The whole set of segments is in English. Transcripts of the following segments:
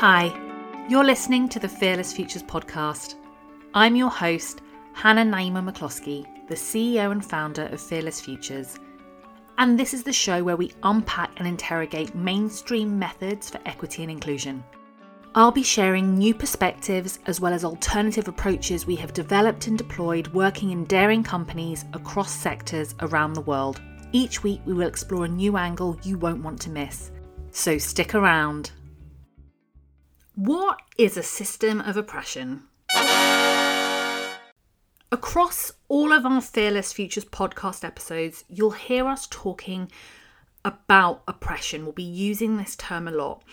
Hi, you're listening to the Fearless Futures podcast. I'm your host, Hanna Naima McCloskey, the CEO and founder of Fearless Futures. And this is the show where we unpack and interrogate mainstream methods for equity and inclusion. I'll be sharing new perspectives as well as alternative approaches we have developed and deployed working in daring companies across sectors around the world. Each week, we will explore a new angle you won't want to miss. So stick around. What is a system of oppression? Across all of our Fearless Futures podcast episodes, you'll hear us talking about oppression. We'll be using this term a lot.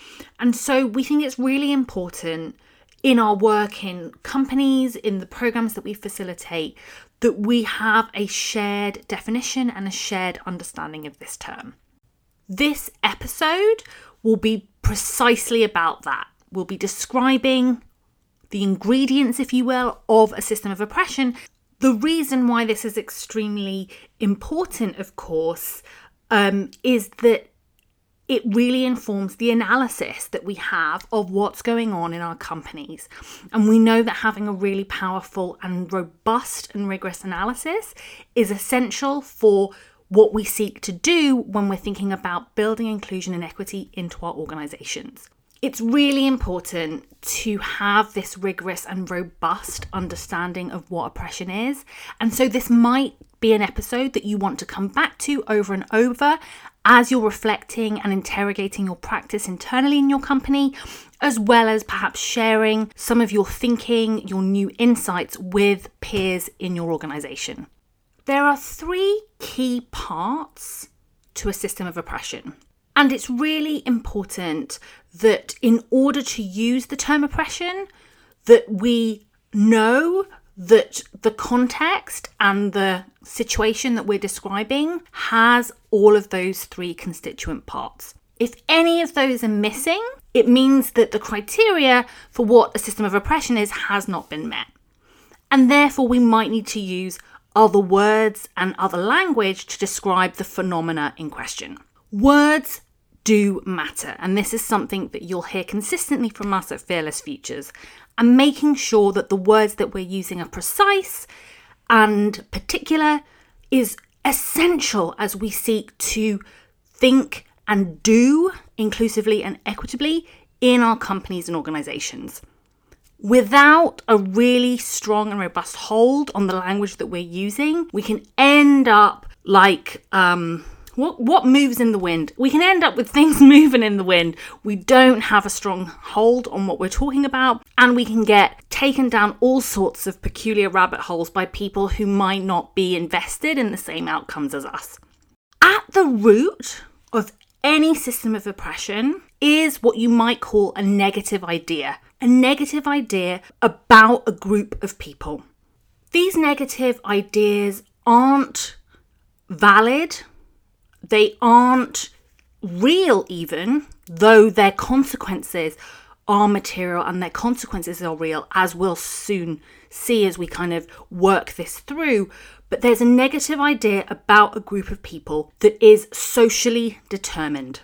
And so we think it's really important in our work in companies, in the programs that we facilitate, that we have a shared definition and a shared understanding of this term. This episode will be precisely about that will be describing the ingredients, if you will, of a system of oppression. The reason why this is extremely important, of course, um, is that it really informs the analysis that we have of what's going on in our companies. And we know that having a really powerful and robust and rigorous analysis is essential for what we seek to do when we're thinking about building inclusion and equity into our organizations it's really important to have this rigorous and robust understanding of what oppression is. And so, this might be an episode that you want to come back to over and over as you're reflecting and interrogating your practice internally in your company, as well as perhaps sharing some of your thinking, your new insights with peers in your organization. There are three key parts to a system of oppression. And it's really important that in order to use the term oppression, that we know that the context and the situation that we're describing has all of those three constituent parts. If any of those are missing, it means that the criteria for what a system of oppression is has not been met. And therefore, we might need to use other words and other language to describe the phenomena in question. Words do matter, and this is something that you'll hear consistently from us at Fearless Futures. And making sure that the words that we're using are precise and particular is essential as we seek to think and do inclusively and equitably in our companies and organizations. Without a really strong and robust hold on the language that we're using, we can end up like um, what what moves in the wind? We can end up with things moving in the wind. We don't have a strong hold on what we're talking about, and we can get taken down all sorts of peculiar rabbit holes by people who might not be invested in the same outcomes as us. At the root of any system of oppression is what you might call a negative idea, a negative idea about a group of people. These negative ideas aren't valid they aren't real, even though their consequences are material and their consequences are real, as we'll soon see as we kind of work this through. But there's a negative idea about a group of people that is socially determined.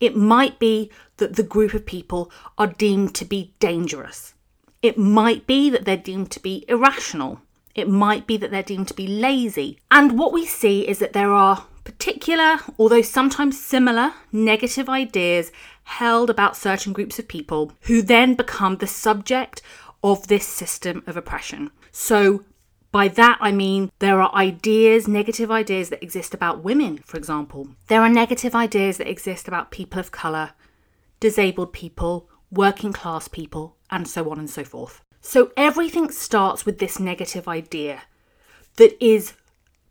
It might be that the group of people are deemed to be dangerous. It might be that they're deemed to be irrational. It might be that they're deemed to be lazy. And what we see is that there are particular, although sometimes similar, negative ideas held about certain groups of people who then become the subject of this system of oppression. So, by that I mean there are ideas, negative ideas that exist about women, for example. There are negative ideas that exist about people of colour, disabled people, working class people, and so on and so forth. So everything starts with this negative idea that is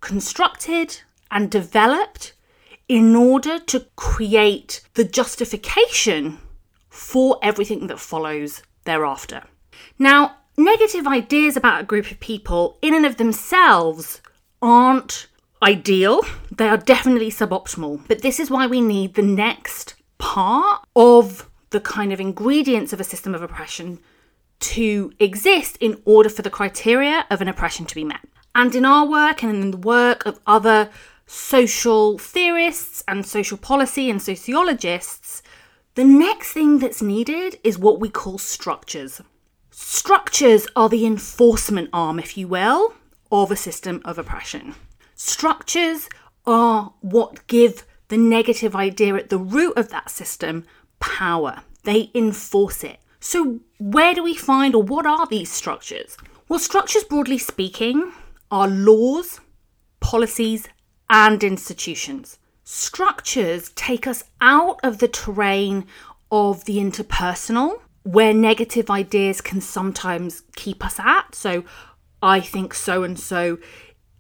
constructed and developed in order to create the justification for everything that follows thereafter. Now, negative ideas about a group of people, in and of themselves, aren't ideal. They are definitely suboptimal. But this is why we need the next part of the kind of ingredients of a system of oppression to exist in order for the criteria of an oppression to be met. And in our work and in the work of other social theorists and social policy and sociologists, The next thing that's needed is what we call structures. Structures are the enforcement arm, if you will, of a system of oppression. Structures are what give the negative idea at the root of that system power. They enforce it. So, where do we find or what are these structures? Well, structures, broadly speaking, are laws, policies, and institutions. Structures take us out of the terrain of the interpersonal, where negative ideas can sometimes keep us at. So, I think so and so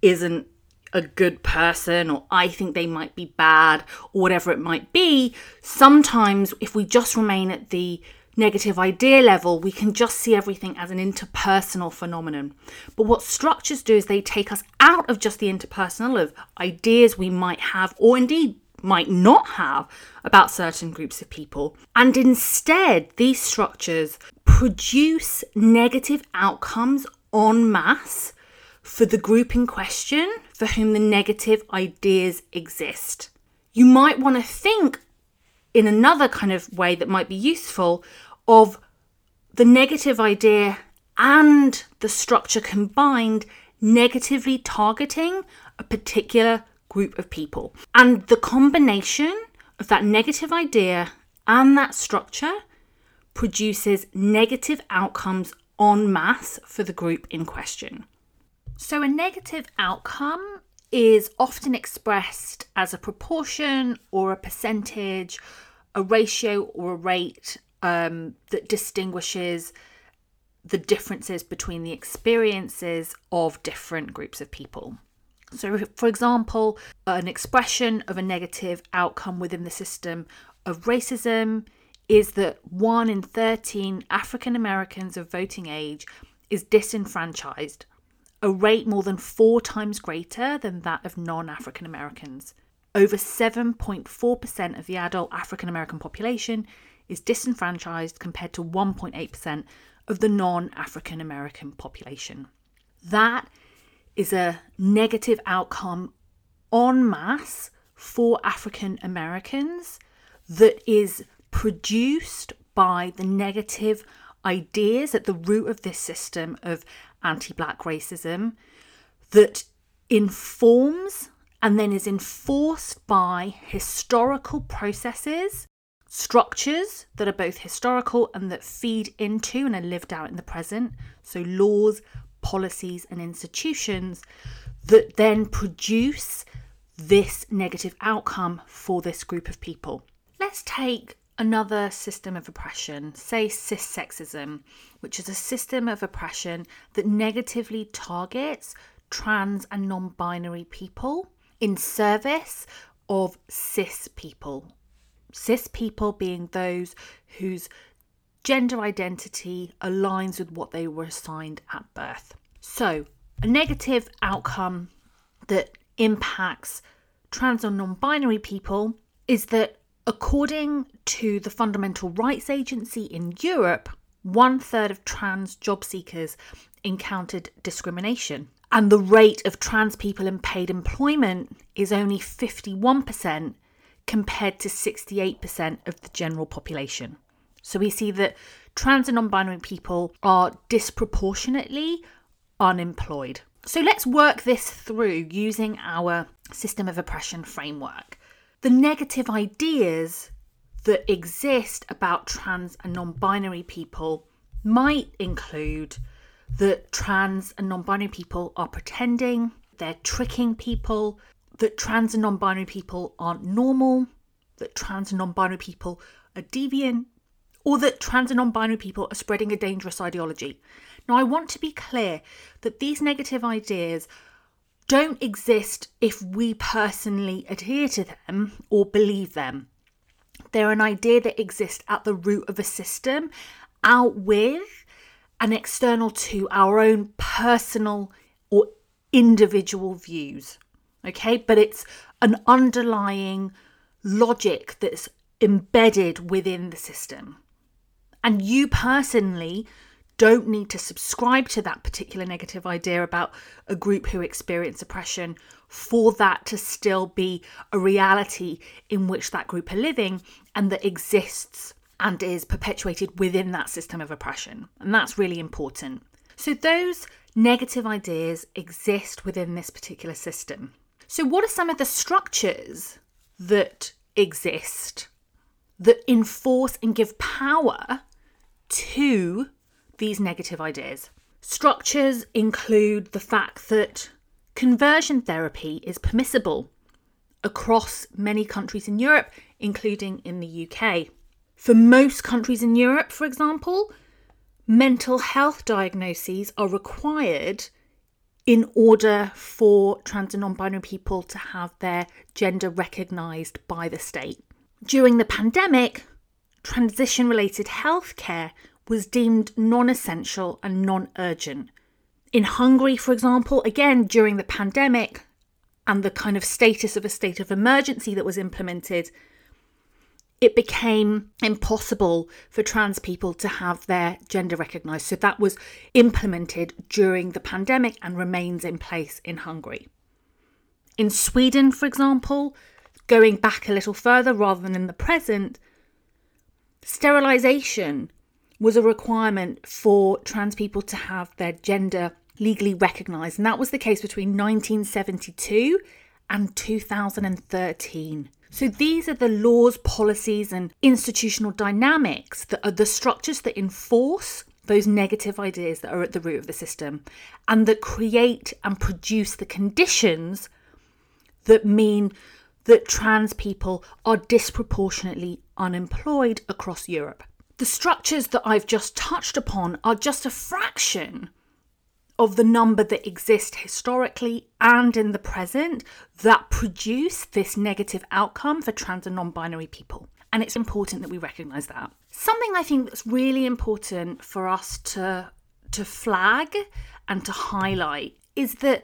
isn't a good person, or I think they might be bad, or whatever it might be. Sometimes, if we just remain at the negative idea level, we can just see everything as an interpersonal phenomenon. But what structures do is they take us out of just the interpersonal of ideas we might have, or indeed might not have, about certain groups of people. And instead, these structures produce negative outcomes en masse for the group in question for whom the negative ideas exist. You might want to think in another kind of way that might be useful of the negative idea and the structure combined negatively targeting a particular group of people. And the combination of that negative idea and that structure produces negative outcomes en masse for the group in question. So, a negative outcome is often expressed as a proportion or a percentage, a ratio or a rate um, that distinguishes the differences between the experiences of different groups of people. So, for example, an expression of a negative outcome within the system of racism is that one in 13 African Americans of voting age is disenfranchised, a rate more than four times greater than that of non African Americans. Over 7.4% of the adult African American population is disenfranchised compared to 1.8% of the non African American population. That is a negative outcome en masse for African Americans that is produced by the negative ideas at the root of this system of anti black racism that informs and then is enforced by historical processes structures that are both historical and that feed into and are lived out in the present. So, laws, policies, and institutions that then produce this negative outcome for this group of people. Let's take another system of oppression, say cis sexism, which is a system of oppression that negatively targets trans and non binary people in service of cis people cis people being those whose gender identity aligns with what they were assigned at birth. So, a negative outcome that impacts trans or non binary people is that, according to the Fundamental Rights Agency in Europe, one third of trans job seekers encountered discrimination. And the rate of trans people in paid employment is only 51%, compared to 68% of the general population. So we see that trans and non binary people are disproportionately unemployed. So let's work this through using our system of oppression framework. The negative ideas that exist about trans and non binary people might include that trans and non binary people are pretending, they're tricking people, that trans and non binary people aren't normal, that trans and non binary people are deviant, or that trans and non binary people are spreading a dangerous ideology. Now, I want to be clear that these negative ideas don't exist if we personally adhere to them or believe them. They're an idea that exists at the root of a system, out with and external to our own personal or individual views okay? But it's an underlying logic that's embedded within the system. And you personally don't need to subscribe to that particular negative idea about a group who experience oppression for that to still be a reality in which that group are living and that exists and is perpetuated within that system of oppression. And that's really important. So, those negative ideas exist within this particular system. So, what are some of the structures that exist that enforce and give power to these negative ideas? Structures include the fact that conversion therapy is permissible across many countries in Europe, including in the UK. For most countries in Europe, for example, mental health diagnoses are required in order for trans and non binary people to have their gender recognised by the state. During the pandemic, transition related healthcare was deemed non essential and non urgent. In Hungary, for example, again during the pandemic and the kind of status of a state of emergency that was implemented, it became impossible for trans people to have their gender recognised. So that was implemented during the pandemic and remains in place in Hungary. In Sweden, for example, going back a little further rather than in the present, sterilisation was a requirement for trans people to have their gender legally recognised, and that was the case between 1972 and 2013. So these are the laws, policies, and institutional dynamics that are the structures that enforce those negative ideas that are at the root of the system and that create and produce the conditions that mean that trans people are disproportionately unemployed across Europe. The structures that I've just touched upon are just a fraction of the number that exist historically and in the present that produce this negative outcome for trans and non binary people. And it's important that we recognise that. Something I think that's really important for us to, to flag and to highlight is that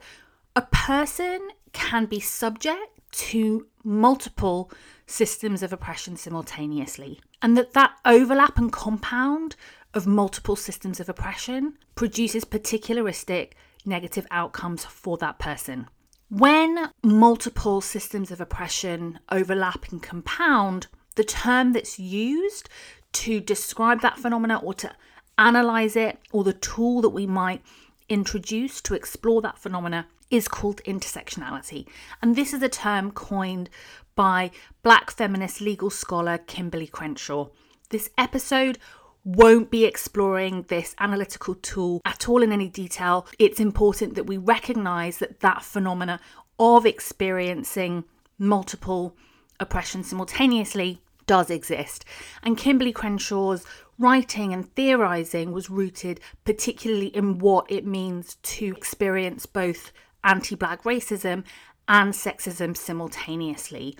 a person can be subject to multiple systems of oppression simultaneously, and that that overlap and compound of multiple systems of oppression produces particularistic negative outcomes for that person. When multiple systems of oppression overlap and compound, the term that's used to describe that phenomena or to analyze it, or the tool that we might introduce to explore that phenomena, is called intersectionality. And this is a term coined by black feminist legal scholar Kimberlé Crenshaw. This episode won't be exploring this analytical tool at all in any detail. It's important that we recognize that that phenomena of experiencing multiple oppression simultaneously does exist. And Kimberlé Crenshaw's writing and theorizing was rooted particularly in what it means to experience both anti black racism and sexism simultaneously.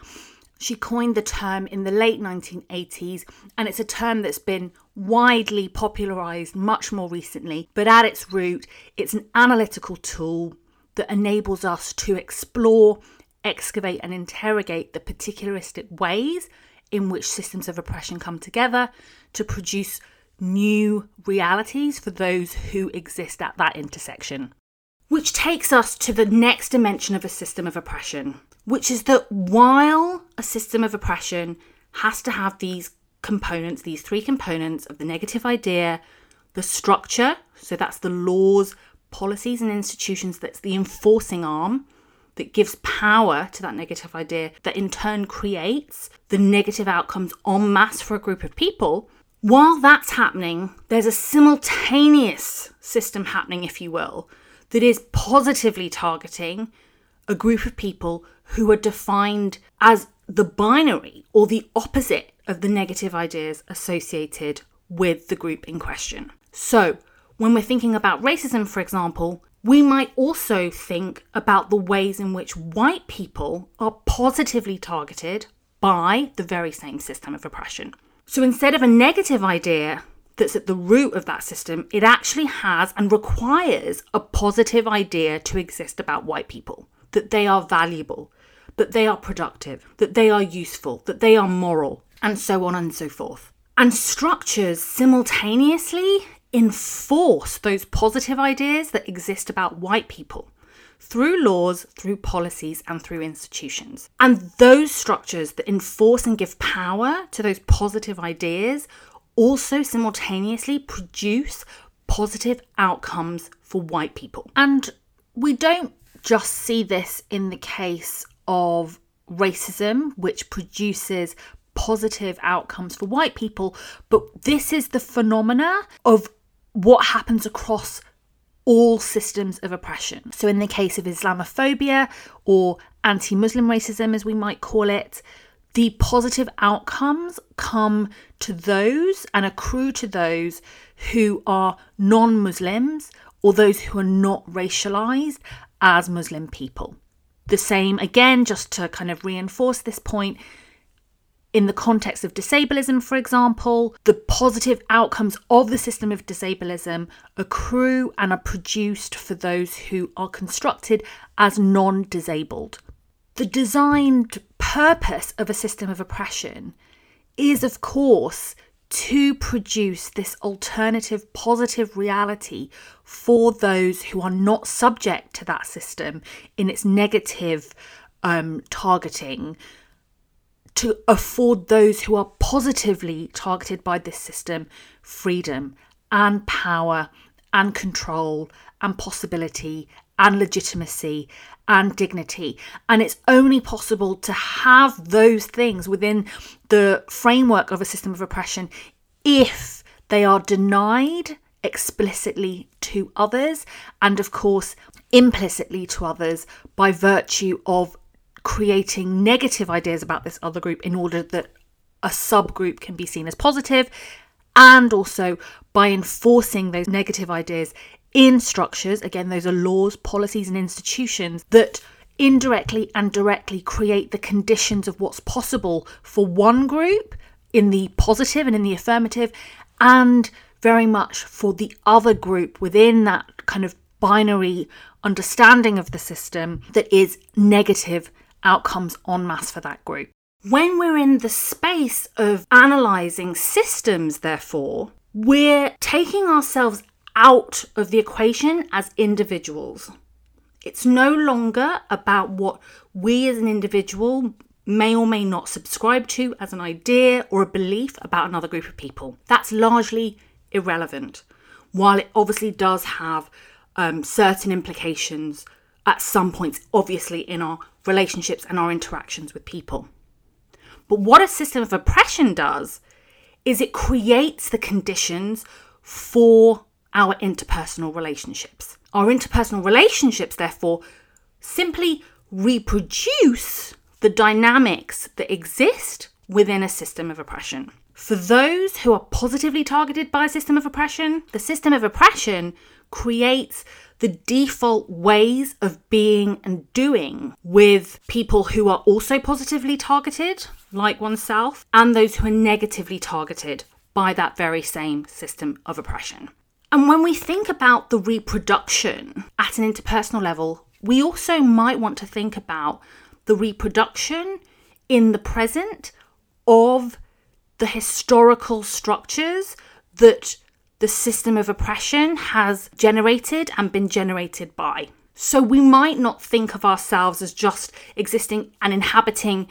She coined the term in the late 1980s, and it's a term that's been widely popularized much more recently. But at its root, it's an analytical tool that enables us to explore, excavate, and interrogate the particularistic ways in which systems of oppression come together to produce new realities for those who exist at that intersection. Which takes us to the next dimension of a system of oppression, which is that while a system of oppression has to have these components, these three components of the negative idea, the structure, so that's the laws, policies, and institutions, that's the enforcing arm that gives power to that negative idea, that in turn creates the negative outcomes en masse for a group of people. While that's happening, there's a simultaneous system happening, if you will, that is positively targeting a group of people who are defined as the binary or the opposite of the negative ideas associated with the group in question. So, when we're thinking about racism, for example, we might also think about the ways in which white people are positively targeted by the very same system of oppression. So instead of a negative idea that's at the root of that system, it actually has and requires a positive idea to exist about white people that they are valuable, that they are productive, that they are useful, that they are moral, and so on and so forth. And structures simultaneously enforce those positive ideas that exist about white people through laws, through policies, and through institutions. And those structures that enforce and give power to those positive ideas also simultaneously produce positive outcomes for white people. And we don't just see this in the case of racism, which produces positive outcomes for white people, but this is the phenomena of what happens across all systems of oppression. So, in the case of Islamophobia or anti Muslim racism, as we might call it, the positive outcomes come to those and accrue to those who are non Muslims or those who are not racialized as Muslim people. The same, again, just to kind of reinforce this point, in the context of disableism, for example, the positive outcomes of the system of disableism accrue and are produced for those who are constructed as non disabled. The designed purpose of a system of oppression is, of course, to produce this alternative positive reality for those who are not subject to that system in its negative um, targeting to afford those who are positively targeted by this system freedom and power and control and possibility and legitimacy and dignity. And it's only possible to have those things within the framework of a system of oppression if they are denied explicitly to others and, of course, implicitly to others by virtue of creating negative ideas about this other group in order that a subgroup can be seen as positive, and also by enforcing those negative ideas in structures. Again, those are laws, policies, and institutions that indirectly and directly create the conditions of what's possible for one group in the positive and in the affirmative, and very much for the other group within that kind of binary understanding of the system that is negative outcomes en masse for that group. When we're in the space of analysing systems, therefore, we're taking ourselves out of the equation as individuals. It's no longer about what we as an individual may or may not subscribe to as an idea or a belief about another group of people. That's largely irrelevant, while it obviously does have um, certain implications at some points, obviously, in our relationships and our interactions with people. But what a system of oppression does is it creates the conditions for our interpersonal relationships. Our interpersonal relationships, therefore, simply reproduce the dynamics that exist within a system of oppression. For those who are positively targeted by a system of oppression, the system of oppression creates the default ways of being and doing with people who are also positively targeted, like oneself, and those who are negatively targeted by that very same system of oppression. And when we think about the reproduction at an interpersonal level, we also might want to think about the reproduction in the present of the historical structures that the system of oppression has generated and been generated by. So we might not think of ourselves as just existing and inhabiting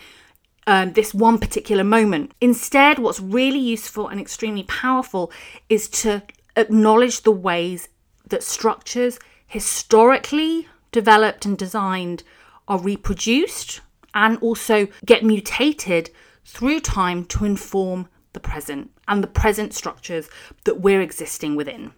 um, this one particular moment. Instead, what's really useful and extremely powerful is to acknowledge the ways that structures historically developed and designed are reproduced and also get mutated through time to inform the present and the present structures that we're existing within.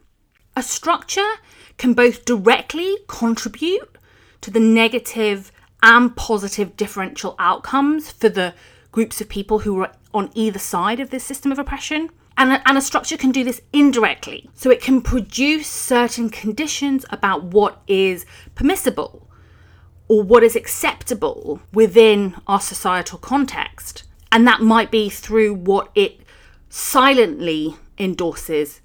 A structure can both directly contribute to the negative and positive differential outcomes for the groups of people who are on either side of this system of oppression. And a, and a structure can do this indirectly. So it can produce certain conditions about what is permissible or what is acceptable within our societal context. And that might be through what it silently endorses,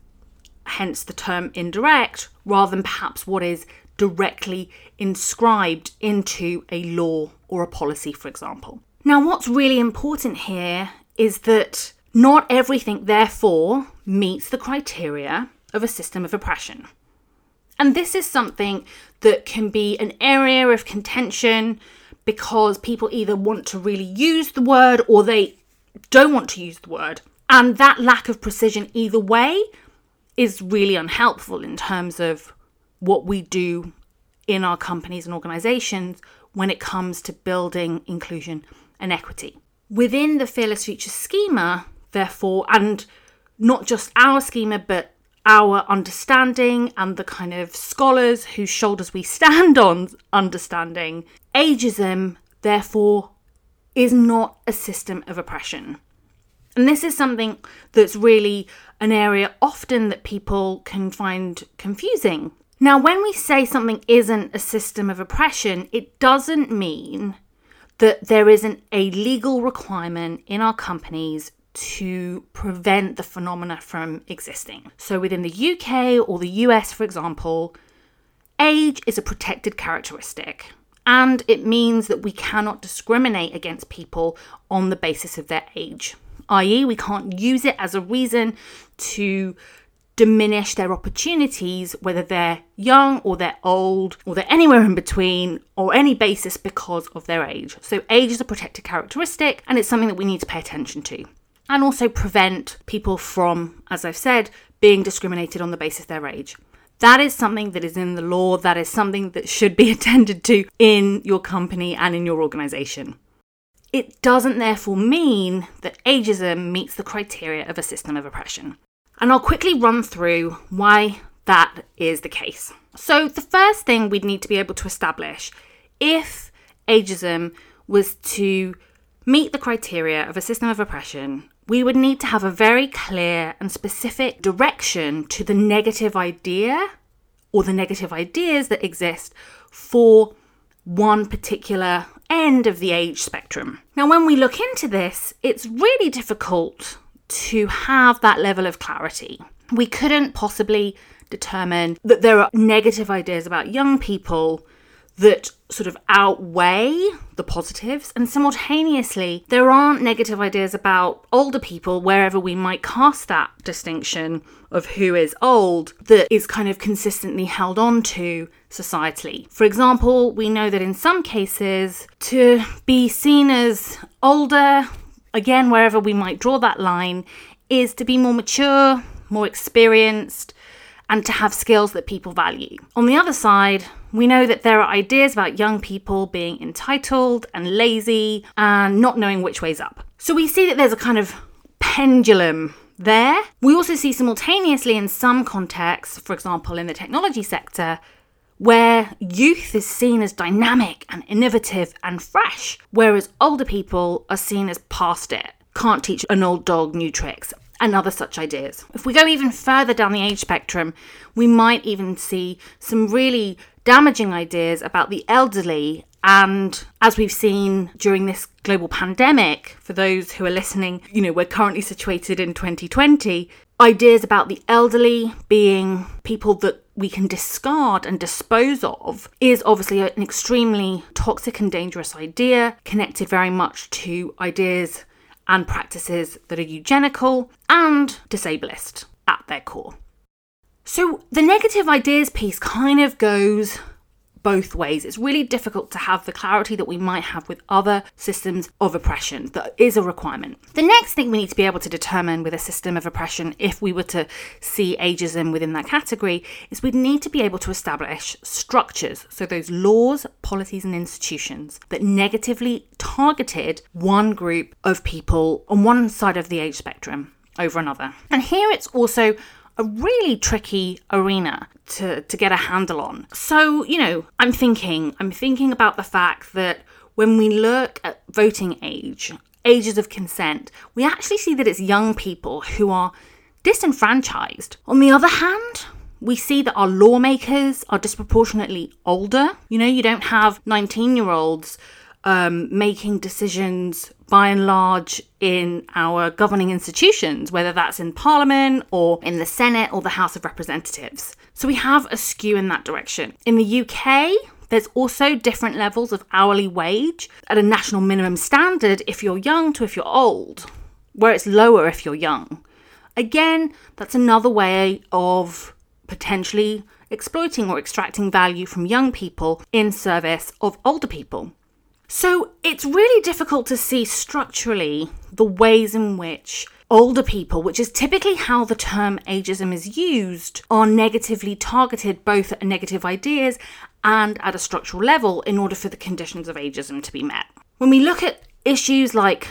hence the term indirect, rather than perhaps what is directly inscribed into a law or a policy, for example. Now, what's really important here is that not everything, therefore, meets the criteria of a system of oppression. And this is something that can be an area of contention because people either want to really use the word or they don't want to use the word. And that lack of precision, either way, is really unhelpful in terms of what we do in our companies and organizations when it comes to building inclusion and equity. Within the Fearless Future schema, therefore, and not just our schema, but our understanding and the kind of scholars whose shoulders we stand on understanding, ageism, therefore, is not a system of oppression. And this is something that's really an area often that people can find confusing. Now, when we say something isn't a system of oppression, it doesn't mean that there isn't a legal requirement in our companies to prevent the phenomena from existing. So, within the UK or the US, for example, age is a protected characteristic. And it means that we cannot discriminate against people on the basis of their age, i.e., we can't use it as a reason to diminish their opportunities, whether they're young or they're old or they're anywhere in between or any basis because of their age. So, age is a protected characteristic and it's something that we need to pay attention to. And also prevent people from, as I've said, being discriminated on the basis of their age. That is something that is in the law, that is something that should be attended to in your company and in your organisation. It doesn't therefore mean that ageism meets the criteria of a system of oppression. And I'll quickly run through why that is the case. So, the first thing we'd need to be able to establish if ageism was to meet the criteria of a system of oppression, we would need to have a very clear and specific direction to the negative idea or the negative ideas that exist for one particular end of the age spectrum. Now, when we look into this, it's really difficult to have that level of clarity. We couldn't possibly determine that there are negative ideas about young people that sort of outweigh the positives, and simultaneously, there aren't negative ideas about older people wherever we might cast that distinction of who is old that is kind of consistently held on to societally. For example, we know that in some cases, to be seen as older again, wherever we might draw that line, is to be more mature, more experienced, and to have skills that people value. On the other side, we know that there are ideas about young people being entitled and lazy and not knowing which way's up. So we see that there's a kind of pendulum there. We also see simultaneously in some contexts, for example, in the technology sector, where youth is seen as dynamic and innovative and fresh, whereas older people are seen as past it, can't teach an old dog new tricks, and other such ideas. If we go even further down the age spectrum, we might even see some really damaging ideas about the elderly. And as we've seen during this global pandemic, for those who are listening, you know, we're currently situated in 2020, ideas about the elderly being people that we can discard and dispose of is obviously an extremely toxic and dangerous idea, connected very much to ideas and practices that are eugenical and disablist at their core. So the negative ideas piece kind of goes both ways. It's really difficult to have the clarity that we might have with other systems of oppression. That is a requirement. The next thing we need to be able to determine with a system of oppression, if we were to see ageism within that category, is we'd need to be able to establish structures, so those laws, policies, and institutions that negatively targeted one group of people on one side of the age spectrum over another. And here it's also a really tricky arena to, to get a handle on. So, you know, I'm thinking, I'm thinking about the fact that when we look at voting age, ages of consent, we actually see that it's young people who are disenfranchised. On the other hand, we see that our lawmakers are disproportionately older. You know, you don't have 19 year olds um, making decisions by and large in our governing institutions, whether that's in Parliament or in the Senate or the House of Representatives. So we have a skew in that direction. In the UK, there's also different levels of hourly wage at a national minimum standard if you're young to if you're old, where it's lower if you're young. Again, that's another way of potentially exploiting or extracting value from young people in service of older people. So it's really difficult to see structurally the ways in which older people, which is typically how the term ageism is used, are negatively targeted both at negative ideas and at a structural level in order for the conditions of ageism to be met. When we look at issues like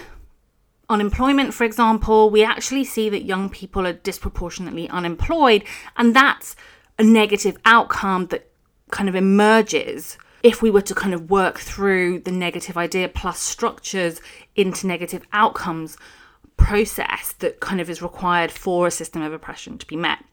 unemployment, for example, we actually see that young people are disproportionately unemployed, and that's a negative outcome that kind of emerges if we were to kind of work through the negative idea plus structures into negative outcomes process that kind of is required for a system of oppression to be met.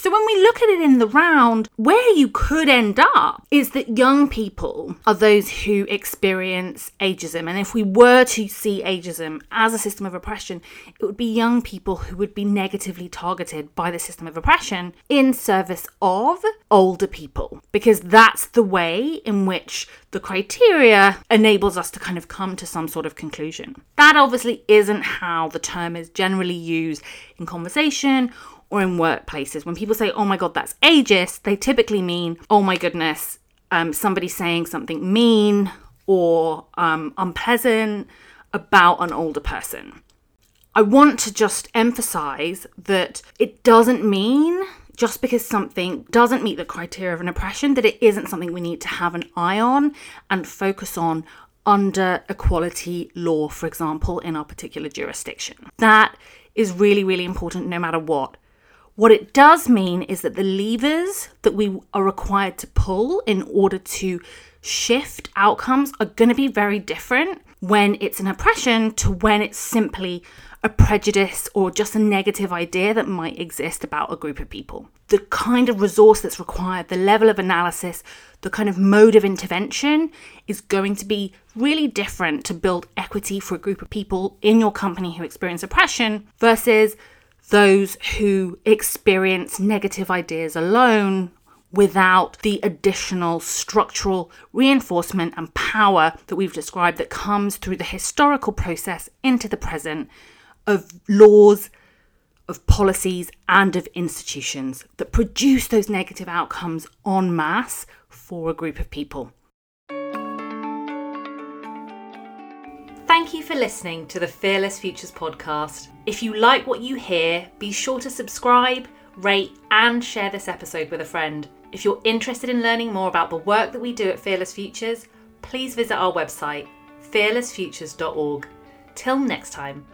So, when we look at it in the round, where you could end up is that young people are those who experience ageism. And if we were to see ageism as a system of oppression, it would be young people who would be negatively targeted by the system of oppression in service of older people, because that's the way in which the criteria enables us to kind of come to some sort of conclusion. That obviously isn't how the term is generally used in conversation or in workplaces. When people say, oh my God, that's ageist, they typically mean, oh my goodness, um, somebody saying something mean or um, unpleasant about an older person. I want to just emphasize that it doesn't mean just because something doesn't meet the criteria of an oppression that it isn't something we need to have an eye on and focus on under equality law, for example, in our particular jurisdiction. That is really, really important no matter what. What it does mean is that the levers that we are required to pull in order to shift outcomes are going to be very different when it's an oppression to when it's simply a prejudice or just a negative idea that might exist about a group of people. The kind of resource that's required, the level of analysis, the kind of mode of intervention is going to be really different to build equity for a group of people in your company who experience oppression versus those who experience negative ideas alone without the additional structural reinforcement and power that we've described that comes through the historical process into the present of laws, of policies, and of institutions that produce those negative outcomes en masse for a group of people. Thank you for listening to the Fearless Futures podcast. If you like what you hear, be sure to subscribe, rate, and share this episode with a friend. If you're interested in learning more about the work that we do at Fearless Futures, please visit our website, fearlessfutures.org. Till next time.